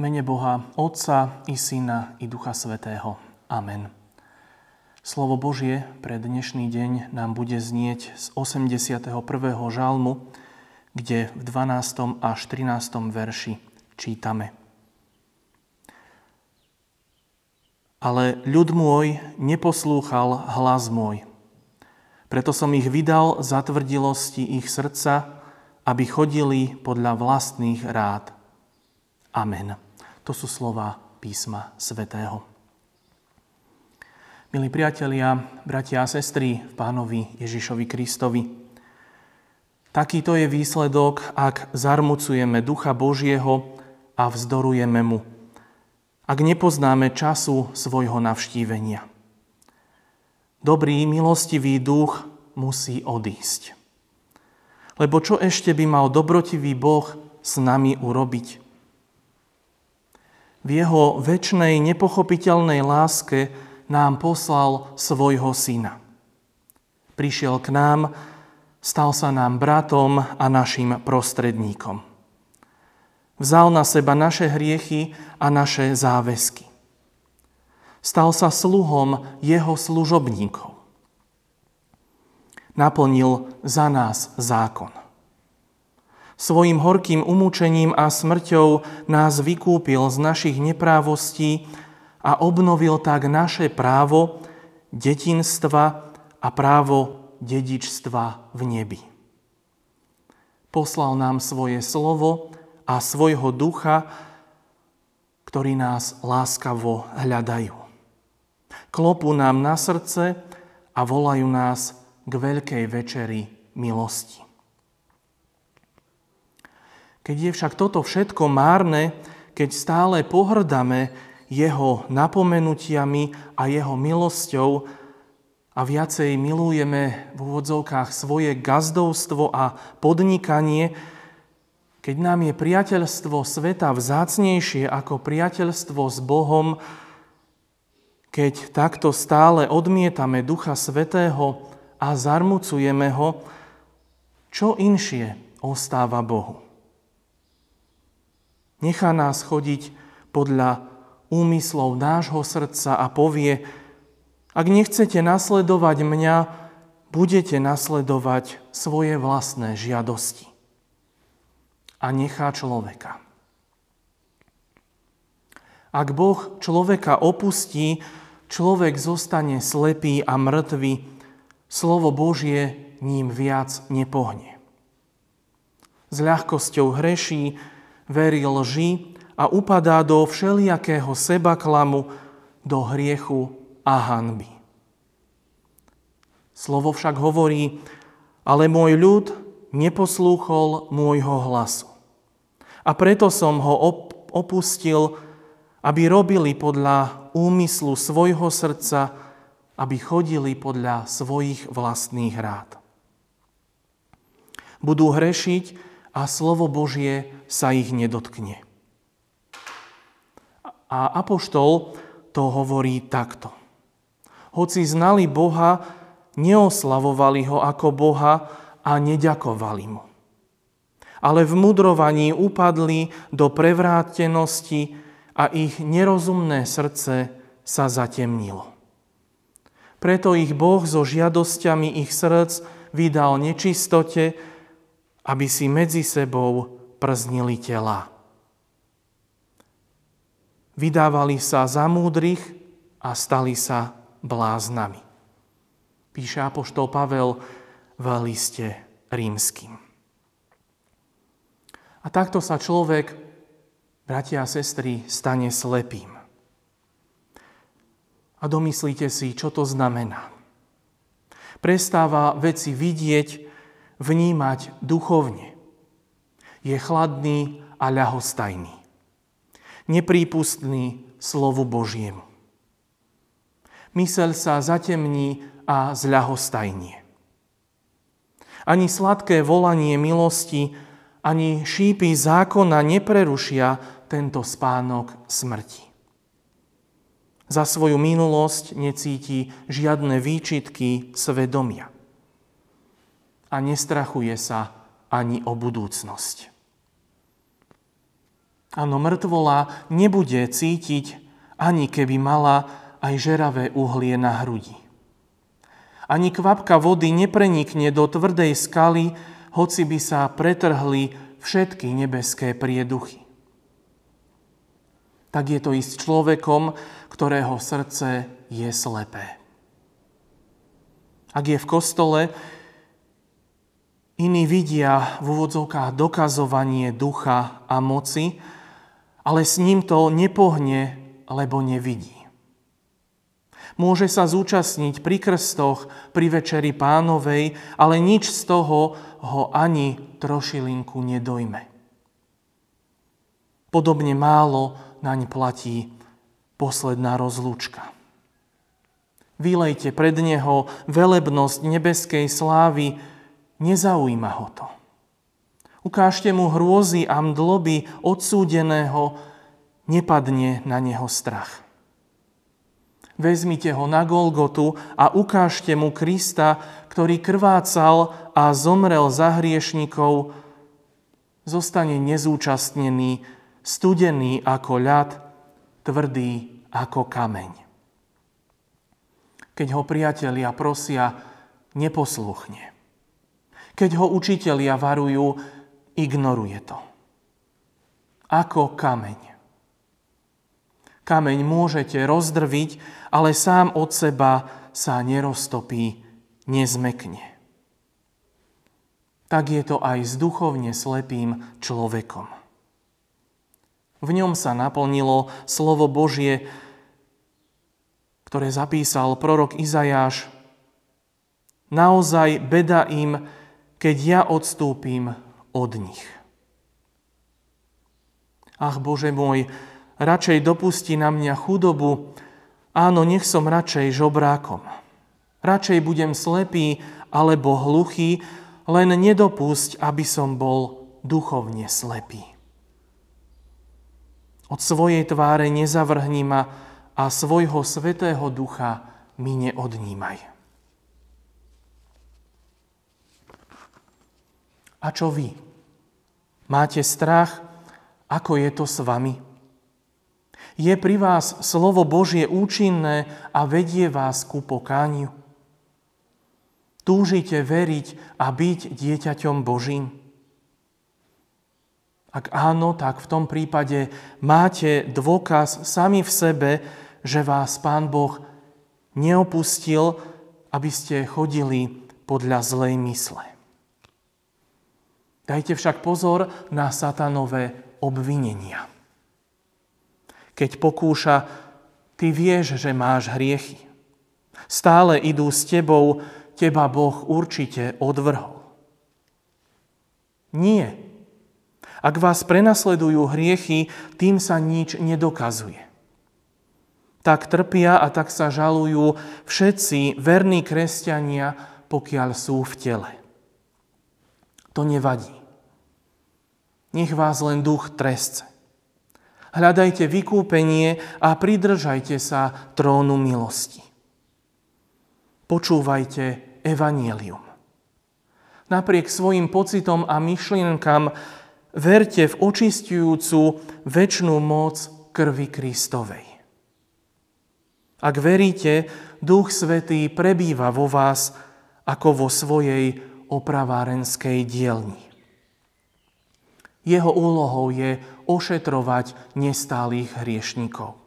mene Boha, Otca i Syna i Ducha Svetého. Amen. Slovo Božie pre dnešný deň nám bude znieť z 81. žalmu, kde v 12. až 13. verši čítame. Ale ľud môj neposlúchal hlas môj. Preto som ich vydal za tvrdilosti ich srdca, aby chodili podľa vlastných rád. Amen. To sú slova písma svätého. Milí priatelia, bratia a sestry v pánovi Ježišovi Kristovi, takýto je výsledok, ak zarmucujeme Ducha Božieho a vzdorujeme Mu. Ak nepoznáme času svojho navštívenia. Dobrý, milostivý duch musí odísť. Lebo čo ešte by mal dobrotivý Boh s nami urobiť? V jeho väčšnej nepochopiteľnej láske nám poslal svojho syna. Prišiel k nám, stal sa nám bratom a našim prostredníkom. Vzal na seba naše hriechy a naše záväzky. Stal sa sluhom jeho služobníkov. Naplnil za nás zákon. Svojim horkým umúčením a smrťou nás vykúpil z našich neprávostí a obnovil tak naše právo detinstva a právo dedičstva v nebi. Poslal nám svoje slovo a svojho ducha, ktorí nás láskavo hľadajú. Klopú nám na srdce a volajú nás k veľkej večeri milosti. Keď je však toto všetko márne, keď stále pohrdame jeho napomenutiami a jeho milosťou a viacej milujeme v úvodzovkách svoje gazdovstvo a podnikanie, keď nám je priateľstvo sveta vzácnejšie ako priateľstvo s Bohom, keď takto stále odmietame Ducha Svetého a zarmucujeme ho, čo inšie ostáva Bohu? Nechá nás chodiť podľa úmyslov nášho srdca a povie, ak nechcete nasledovať mňa, budete nasledovať svoje vlastné žiadosti. A nechá človeka. Ak Boh človeka opustí, človek zostane slepý a mŕtvy, slovo Božie ním viac nepohne. S ľahkosťou hreší, verí lži a upadá do všelijakého sebaklamu, do hriechu a hanby. Slovo však hovorí, ale môj ľud neposlúchol môjho hlasu. A preto som ho opustil, aby robili podľa úmyslu svojho srdca, aby chodili podľa svojich vlastných rád. Budú hrešiť a slovo Božie sa ich nedotkne. A apoštol to hovorí takto. Hoci znali Boha, neoslavovali ho ako Boha a neďakovali mu. Ale v mudrovaní upadli do prevrátenosti a ich nerozumné srdce sa zatemnilo. Preto ich Boh so žiadosťami ich srdc vydal nečistote, aby si medzi sebou prznili tela. Vydávali sa za múdrych a stali sa bláznami. Píše apoštol Pavel v liste rímským. A takto sa človek, bratia a sestry, stane slepým. A domyslíte si, čo to znamená. Prestáva veci vidieť vnímať duchovne. Je chladný a ľahostajný. Neprípustný slovu Božiemu. Mysel sa zatemní a zľahostajnie. Ani sladké volanie milosti, ani šípy zákona neprerušia tento spánok smrti. Za svoju minulosť necíti žiadne výčitky svedomia a nestrachuje sa ani o budúcnosť. Áno, mŕtvola nebude cítiť, ani keby mala aj žeravé uhlie na hrudi. Ani kvapka vody neprenikne do tvrdej skaly, hoci by sa pretrhli všetky nebeské prieduchy. Tak je to i s človekom, ktorého srdce je slepé. Ak je v kostole, iní vidia v úvodzovkách dokazovanie ducha a moci, ale s ním to nepohne, lebo nevidí. Môže sa zúčastniť pri krstoch, pri večeri pánovej, ale nič z toho ho ani trošilinku nedojme. Podobne málo naň platí posledná rozlúčka. Vylejte pred neho velebnosť nebeskej slávy, nezaujíma ho to. Ukážte mu hrôzy a mdloby odsúdeného, nepadne na neho strach. Vezmite ho na Golgotu a ukážte mu Krista, ktorý krvácal a zomrel za hriešnikov, zostane nezúčastnený, studený ako ľad, tvrdý ako kameň. Keď ho priatelia prosia, neposluchne. Keď ho učitelia varujú, ignoruje to. Ako kameň. Kameň môžete rozdrviť, ale sám od seba sa neroztopí, nezmekne. Tak je to aj s duchovne slepým človekom. V ňom sa naplnilo slovo Božie, ktoré zapísal prorok Izajáš. Naozaj beda im, keď ja odstúpim od nich. Ach Bože môj, radšej dopusti na mňa chudobu, áno, nech som radšej žobrákom. Radšej budem slepý alebo hluchý, len nedopusť, aby som bol duchovne slepý. Od svojej tváre nezavrhni ma a svojho svetého ducha mi neodnímaj. A čo vy? Máte strach? Ako je to s vami? Je pri vás slovo Božie účinné a vedie vás ku pokániu? Túžite veriť a byť dieťaťom Božím? Ak áno, tak v tom prípade máte dôkaz sami v sebe, že vás Pán Boh neopustil, aby ste chodili podľa zlej mysle. Dajte však pozor na satanové obvinenia. Keď pokúša, ty vieš, že máš hriechy. Stále idú s tebou, teba Boh určite odvrhol. Nie. Ak vás prenasledujú hriechy, tým sa nič nedokazuje. Tak trpia a tak sa žalujú všetci verní kresťania, pokiaľ sú v tele. To nevadí. Nech vás len duch trestce. Hľadajte vykúpenie a pridržajte sa trónu milosti. Počúvajte evanielium. Napriek svojim pocitom a myšlienkam verte v očistujúcu väčšnú moc krvi Kristovej. Ak veríte, Duch Svetý prebýva vo vás ako vo svojej opravárenskej dielni. Jeho úlohou je ošetrovať nestálých hriešnikov.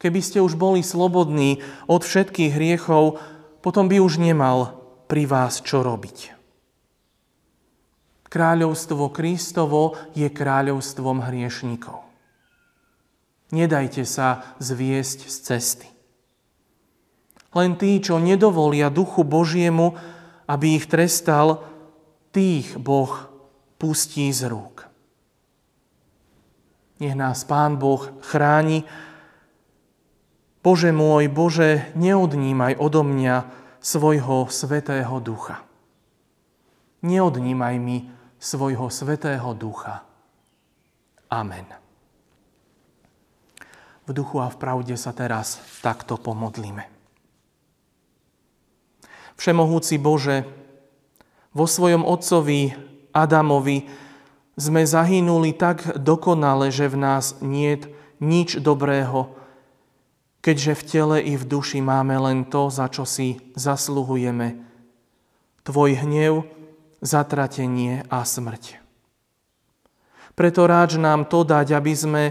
Keby ste už boli slobodní od všetkých hriechov, potom by už nemal pri vás čo robiť. Kráľovstvo Kristovo je kráľovstvom hriešnikov. Nedajte sa zviesť z cesty. Len tí, čo nedovolia Duchu Božiemu, aby ich trestal, tých Boh pustí z rúk. Nech nás Pán Boh chráni. Bože môj, Bože, neodnímaj odo mňa svojho svetého ducha. Neodnímaj mi svojho svetého ducha. Amen. V duchu a v pravde sa teraz takto pomodlíme. Všemohúci Bože, vo svojom Otcovi Adamovi sme zahynuli tak dokonale, že v nás nie nič dobrého, keďže v tele i v duši máme len to, za čo si zasluhujeme. Tvoj hnev, zatratenie a smrť. Preto ráč nám to dať, aby sme,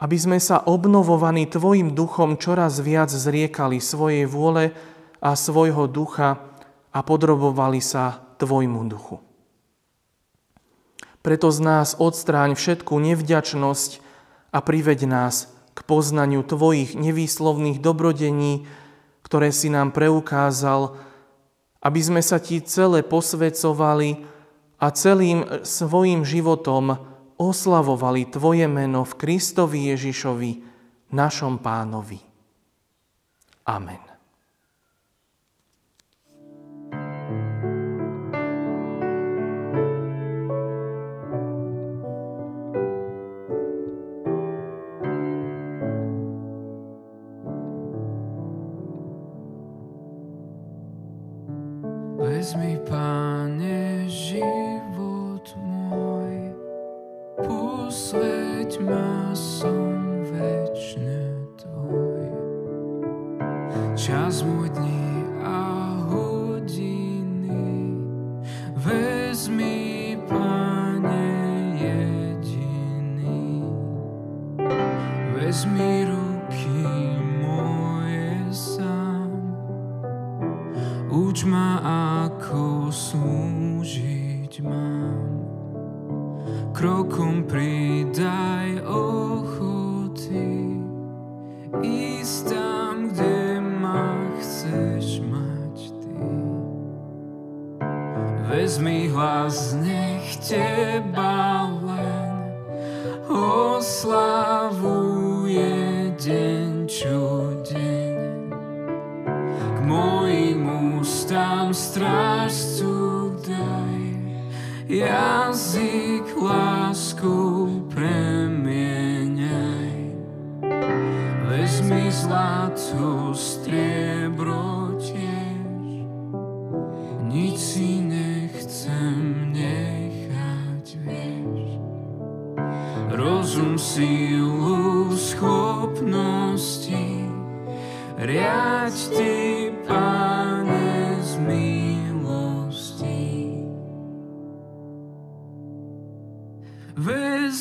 aby sme sa obnovovaní Tvojim duchom čoraz viac zriekali svojej vôle a svojho ducha a podrobovali sa Tvojmu duchu. Preto z nás odstráň všetku nevďačnosť a priveď nás k poznaniu Tvojich nevýslovných dobrodení, ktoré si nám preukázal, aby sme sa Ti celé posvecovali a celým svojim životom oslavovali Tvoje meno v Kristovi Ježišovi, našom pánovi. Amen. Vezmi, Pane, život môj, posveď ma, som uč ma ako slúžiť mám. Krokom pridaj ochoty, ísť tam, kde ma chceš mať ty. Vezmi hlas, nech teba len oslavuje deň čo deň. K mojim ústam strážcu daj, jazyk lásku premieňaj. Vezmi zlato, striebro tiež, nič si nechcem nechať, vieš. Rozum, sílu,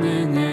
Pane, nech